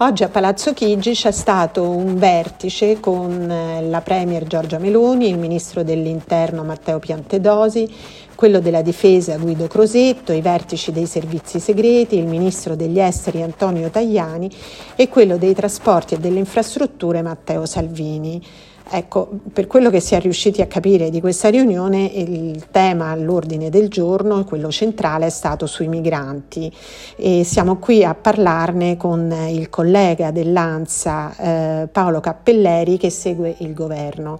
Oggi a Palazzo Chigi c'è stato un vertice con eh, la Premier Giorgia Meloni, il Ministro dell'Interno Matteo Piantedosi, quello della Difesa Guido Crosetto, i vertici dei servizi segreti, il Ministro degli Esteri Antonio Tajani e quello dei Trasporti e delle Infrastrutture Matteo Salvini. Ecco, per quello che si è riusciti a capire di questa riunione, il tema all'ordine del giorno, quello centrale, è stato sui migranti e siamo qui a parlarne con il collega dell'ANSA eh, Paolo Cappelleri che segue il governo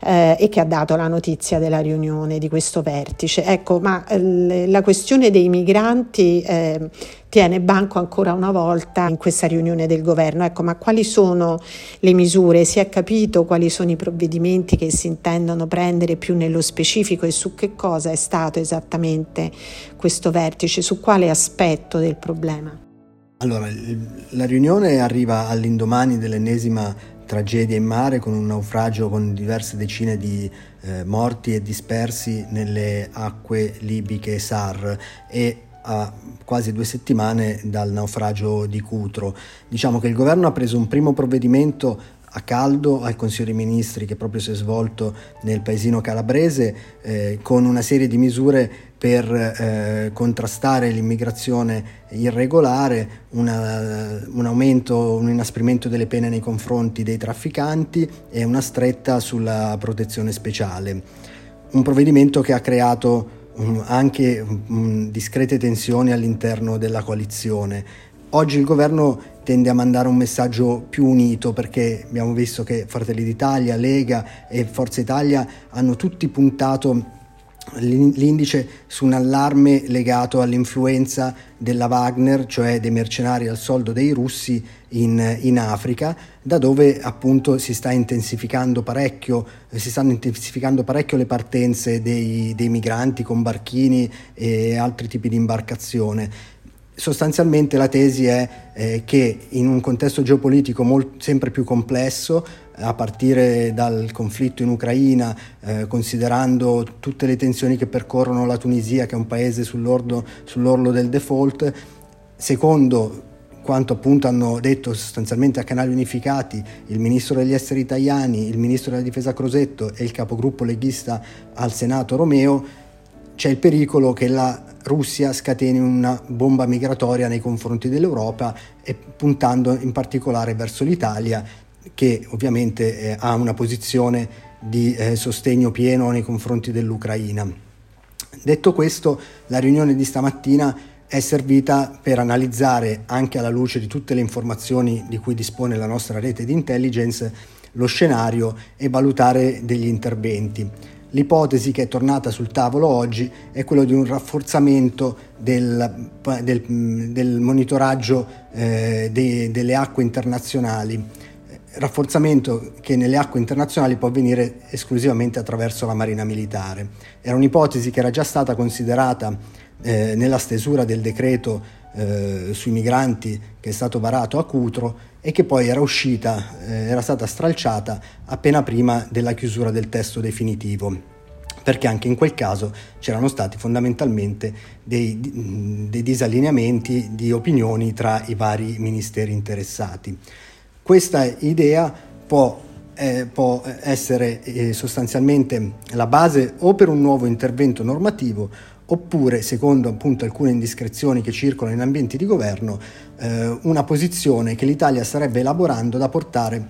eh, e che ha dato la notizia della riunione di questo vertice. Ecco, ma eh, la questione dei migranti eh, tiene banco ancora una volta in questa riunione del governo. Ecco, ma quali sono le misure? Si è capito quali sono i provvedimenti che si intendono prendere più nello specifico e su che cosa è stato esattamente questo vertice, su quale aspetto del problema? Allora, la riunione arriva all'indomani dell'ennesima tragedia in mare con un naufragio con diverse decine di eh, morti e dispersi nelle acque libiche SAR e a quasi due settimane dal naufragio di Cutro. Diciamo che il governo ha preso un primo provvedimento a caldo al Consiglio dei Ministri che proprio si è svolto nel paesino calabrese eh, con una serie di misure per eh, contrastare l'immigrazione irregolare, una, un aumento, un inasprimento delle pene nei confronti dei trafficanti e una stretta sulla protezione speciale. Un provvedimento che ha creato anche um, discrete tensioni all'interno della coalizione. Oggi il governo tende a mandare un messaggio più unito perché abbiamo visto che Fratelli d'Italia, Lega e Forza Italia hanno tutti puntato l'indice su un allarme legato all'influenza della Wagner, cioè dei mercenari al soldo dei russi in, in, Africa, da dove appunto si sta intensificando parecchio, si stanno intensificando parecchio le partenze dei, dei migranti con barchini e altri tipi di imbarcazione. Sostanzialmente la tesi è eh, che in un contesto geopolitico molt- sempre più complesso, a partire dal conflitto in Ucraina, eh, considerando tutte le tensioni che percorrono la Tunisia, che è un paese sull'orlo, sull'orlo del default, secondo quanto appunto hanno detto sostanzialmente a canali unificati il ministro degli esteri italiani, il ministro della difesa Crosetto e il capogruppo leghista al Senato Romeo, c'è il pericolo che la Russia scateni una bomba migratoria nei confronti dell'Europa e puntando in particolare verso l'Italia che ovviamente eh, ha una posizione di eh, sostegno pieno nei confronti dell'Ucraina. Detto questo, la riunione di stamattina è servita per analizzare, anche alla luce di tutte le informazioni di cui dispone la nostra rete di intelligence, lo scenario e valutare degli interventi. L'ipotesi che è tornata sul tavolo oggi è quello di un rafforzamento del, del, del monitoraggio eh, de, delle acque internazionali, rafforzamento che nelle acque internazionali può avvenire esclusivamente attraverso la Marina Militare. Era un'ipotesi che era già stata considerata eh, nella stesura del decreto eh, sui migranti che è stato varato a Cutro e che poi era uscita, eh, era stata stralciata appena prima della chiusura del testo definitivo perché anche in quel caso c'erano stati fondamentalmente dei, dei, disallineamenti di opinioni tra i vari ministeri interessati. Questa idea può, eh, può essere eh, sostanzialmente la base o per un nuovo intervento normativo oppure, secondo appunto alcune indiscrezioni che circolano in ambienti di governo, eh, una posizione che l'Italia starebbe elaborando da portare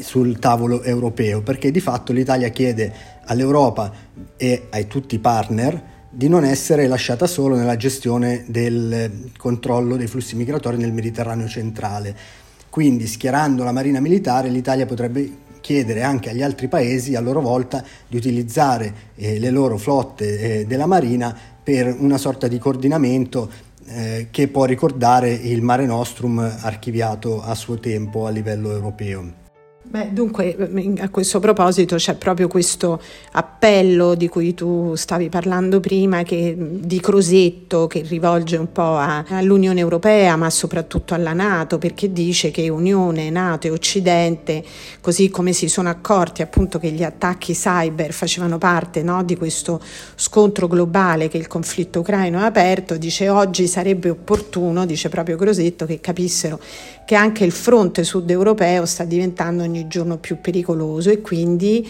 sul tavolo europeo, perché di fatto l'Italia chiede all'Europa e ai tutti i partner di non essere lasciata solo nella gestione del controllo dei flussi migratori nel Mediterraneo centrale. Quindi schierando la Marina Militare l'Italia potrebbe chiedere anche agli altri paesi a loro volta di utilizzare eh, le loro flotte eh, della Marina per una sorta di coordinamento eh, che può ricordare il Mare Nostrum archiviato a suo tempo a livello europeo. Beh, dunque, a questo proposito c'è proprio questo appello di cui tu stavi parlando prima, che, di Crosetto, che rivolge un po' a, all'Unione Europea, ma soprattutto alla Nato, perché dice che Unione, Nato e Occidente, così come si sono accorti appunto che gli attacchi cyber facevano parte no, di questo scontro globale che il conflitto ucraino ha aperto, dice oggi sarebbe opportuno, dice proprio Crosetto, che capissero che anche il fronte sud europeo sta diventando ogni giorno più pericoloso e quindi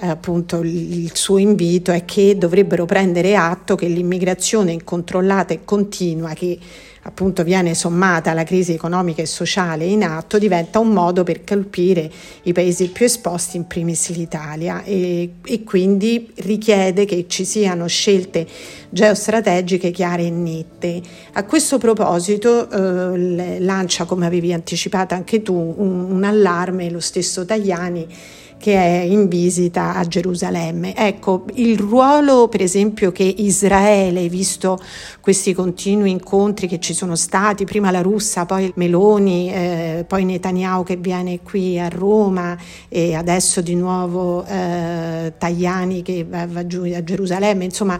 eh, appunto il suo invito è che dovrebbero prendere atto che l'immigrazione incontrollata e continua che appunto viene sommata alla crisi economica e sociale in atto, diventa un modo per colpire i paesi più esposti, in primis l'Italia, e, e quindi richiede che ci siano scelte geostrategiche chiare e nette. A questo proposito eh, lancia, come avevi anticipato anche tu, un, un allarme lo stesso Tajani che è in visita a Gerusalemme. Ecco, il ruolo per esempio che Israele, visto questi continui incontri che ci sono stati, prima la russa, poi Meloni, eh, poi Netanyahu che viene qui a Roma e adesso di nuovo eh, Tajani che va, va giù a Gerusalemme, insomma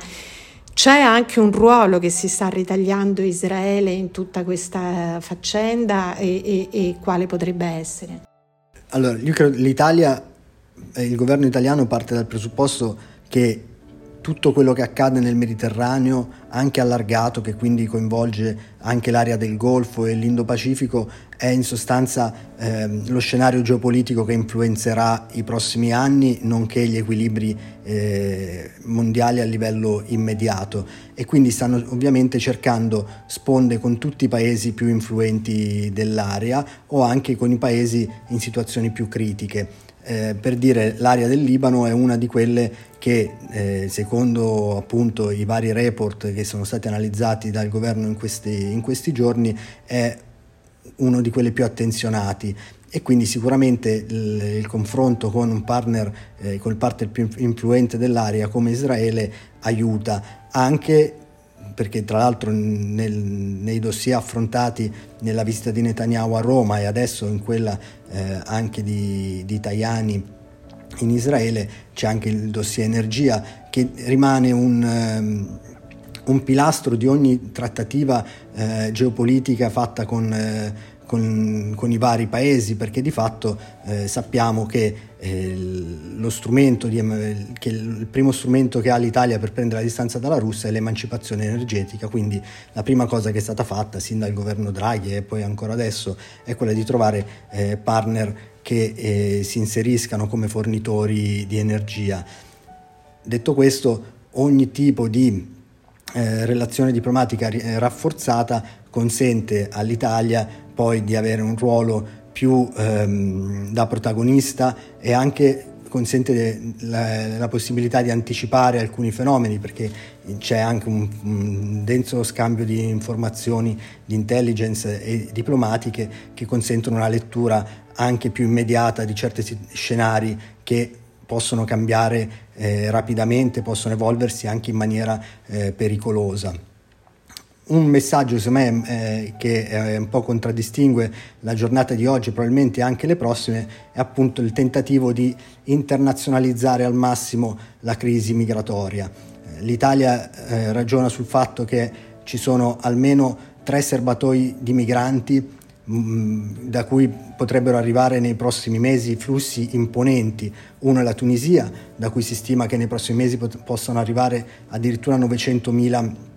c'è anche un ruolo che si sta ritagliando Israele in tutta questa faccenda e, e, e quale potrebbe essere? Allora, io credo che l'Italia il governo italiano parte dal presupposto che tutto quello che accade nel Mediterraneo, anche allargato, che quindi coinvolge anche l'area del Golfo e l'Indo-Pacifico, è in sostanza eh, lo scenario geopolitico che influenzerà i prossimi anni, nonché gli equilibri eh, mondiali a livello immediato. E quindi stanno ovviamente cercando sponde con tutti i paesi più influenti dell'area o anche con i paesi in situazioni più critiche. Eh, per dire l'area del Libano è una di quelle che eh, secondo appunto i vari report che sono stati analizzati dal governo in questi, in questi giorni è uno di quelli più attenzionati. E quindi sicuramente il, il confronto con un partner, eh, il partner più influente dell'area come Israele aiuta. Anche perché tra l'altro nel, nei dossier affrontati nella visita di Netanyahu a Roma e adesso in quella eh, anche di, di Tajani in Israele c'è anche il dossier energia che rimane un, um, un pilastro di ogni trattativa eh, geopolitica fatta con, eh, con, con, i vari paesi perché di fatto eh, sappiamo che eh, lo strumento di, che il primo strumento che ha l'Italia per prendere la distanza dalla Russia è l'emancipazione energetica, quindi la prima cosa che è stata fatta sin dal governo Draghi e poi ancora adesso è quella di trovare eh, partner che eh, si inseriscano come fornitori di energia. Detto questo, ogni tipo di eh, relazione diplomatica eh, rafforzata consente all'Italia poi di avere un ruolo più ehm, da protagonista e anche consente la, la, possibilità di anticipare alcuni fenomeni perché c'è anche un, un, denso scambio di informazioni di intelligence e diplomatiche che consentono una lettura anche più immediata di certi scenari che possono cambiare eh, rapidamente, possono evolversi anche in maniera eh, pericolosa un messaggio secondo me eh, che eh, un po' contraddistingue la giornata di oggi, probabilmente anche le prossime, è appunto il tentativo di internazionalizzare al massimo la crisi migratoria. Eh, L'Italia eh, ragiona sul fatto che ci sono almeno tre serbatoi di migranti mm, da cui potrebbero arrivare nei prossimi mesi flussi imponenti. Uno è la Tunisia, da cui si stima che nei prossimi mesi pot- possano arrivare addirittura 900.000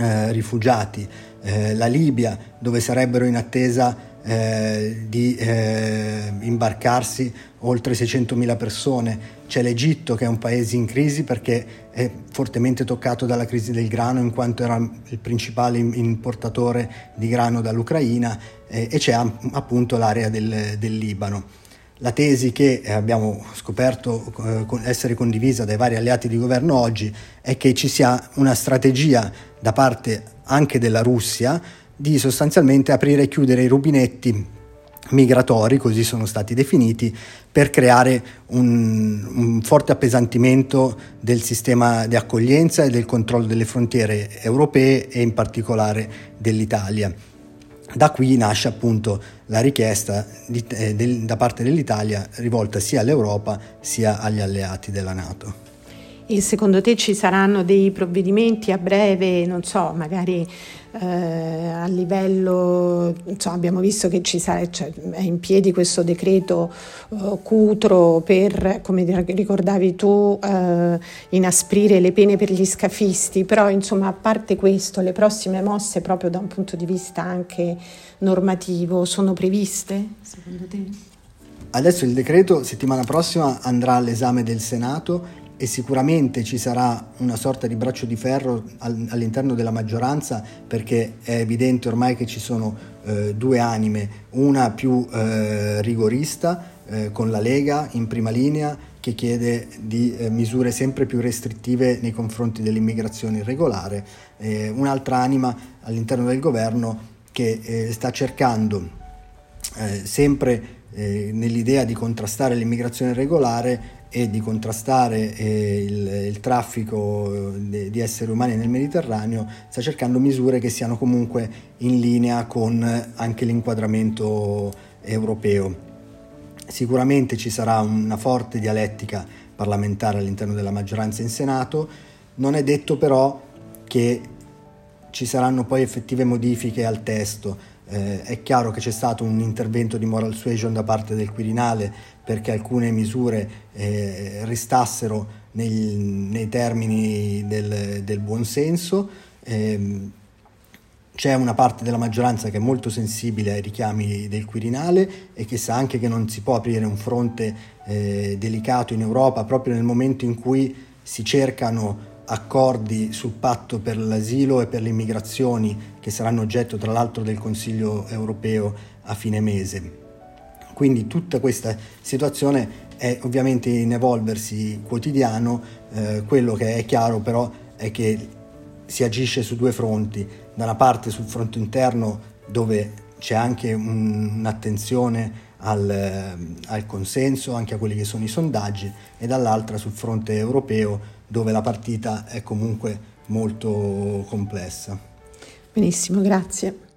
eh, rifugiati, eh, la Libia dove sarebbero in attesa eh, di eh, imbarcarsi oltre 600.000 persone. C'è l'Egitto che è un paese in crisi perché è fortemente toccato dalla crisi del grano in quanto era il principale importatore di grano dall'Ucraina eh, e c'è appunto l'area del, del Libano. La tesi che abbiamo scoperto eh, essere condivisa dai vari alleati di governo oggi è che ci sia una strategia da parte anche della Russia di sostanzialmente aprire e chiudere i rubinetti migratori, così sono stati definiti, per creare un, un, forte appesantimento del sistema di accoglienza e del controllo delle frontiere europee e in particolare dell'Italia. Da qui nasce appunto la richiesta di, eh, del, da parte dell'Italia rivolta sia all'Europa sia agli alleati della Nato. E secondo te ci saranno dei provvedimenti a breve, non so, magari eh, a livello, insomma, abbiamo visto che ci sarà, cioè, è in piedi questo decreto eh, Cutro per, come ricordavi tu, eh, inasprire le pene per gli scafisti, però insomma a parte questo le prossime mosse proprio da un punto di vista anche normativo sono previste secondo te? Adesso il decreto settimana prossima andrà all'esame del Senato e sicuramente ci sarà una sorta di braccio di ferro all'interno della maggioranza perché è evidente ormai che ci sono eh, due anime, una più eh, rigorista eh, con la Lega in prima linea che chiede di eh, misure sempre più restrittive nei confronti dell'immigrazione irregolare, un'altra anima all'interno del governo che eh, sta cercando eh, sempre nell'idea di contrastare l'immigrazione irregolare e di contrastare eh, il, il, traffico de, di esseri umani nel Mediterraneo, sta cercando misure che siano comunque in linea con anche l'inquadramento europeo. Sicuramente ci sarà una forte dialettica parlamentare all'interno della maggioranza in Senato, non è detto però che ci saranno poi effettive modifiche al testo. Eh, è chiaro che c'è stato un intervento di moral suasion da parte del Quirinale perché alcune misure eh, restassero nel, nei termini del, del buonsenso. Eh, c'è una parte della maggioranza che è molto sensibile ai richiami del Quirinale e che sa anche che non si può aprire un fronte eh, delicato in Europa proprio nel momento in cui si cercano accordi sul patto per l'asilo e per le immigrazioni che saranno oggetto tra l'altro del Consiglio europeo a fine mese. Quindi tutta questa situazione è ovviamente in evolversi quotidiano, eh, quello che è chiaro però è che si agisce su due fronti, da una parte sul fronte interno dove c'è anche un, un'attenzione al, al, consenso, anche a quelli che sono i sondaggi, e dall'altra sul fronte europeo dove la partita è comunque molto complessa. Benissimo, grazie.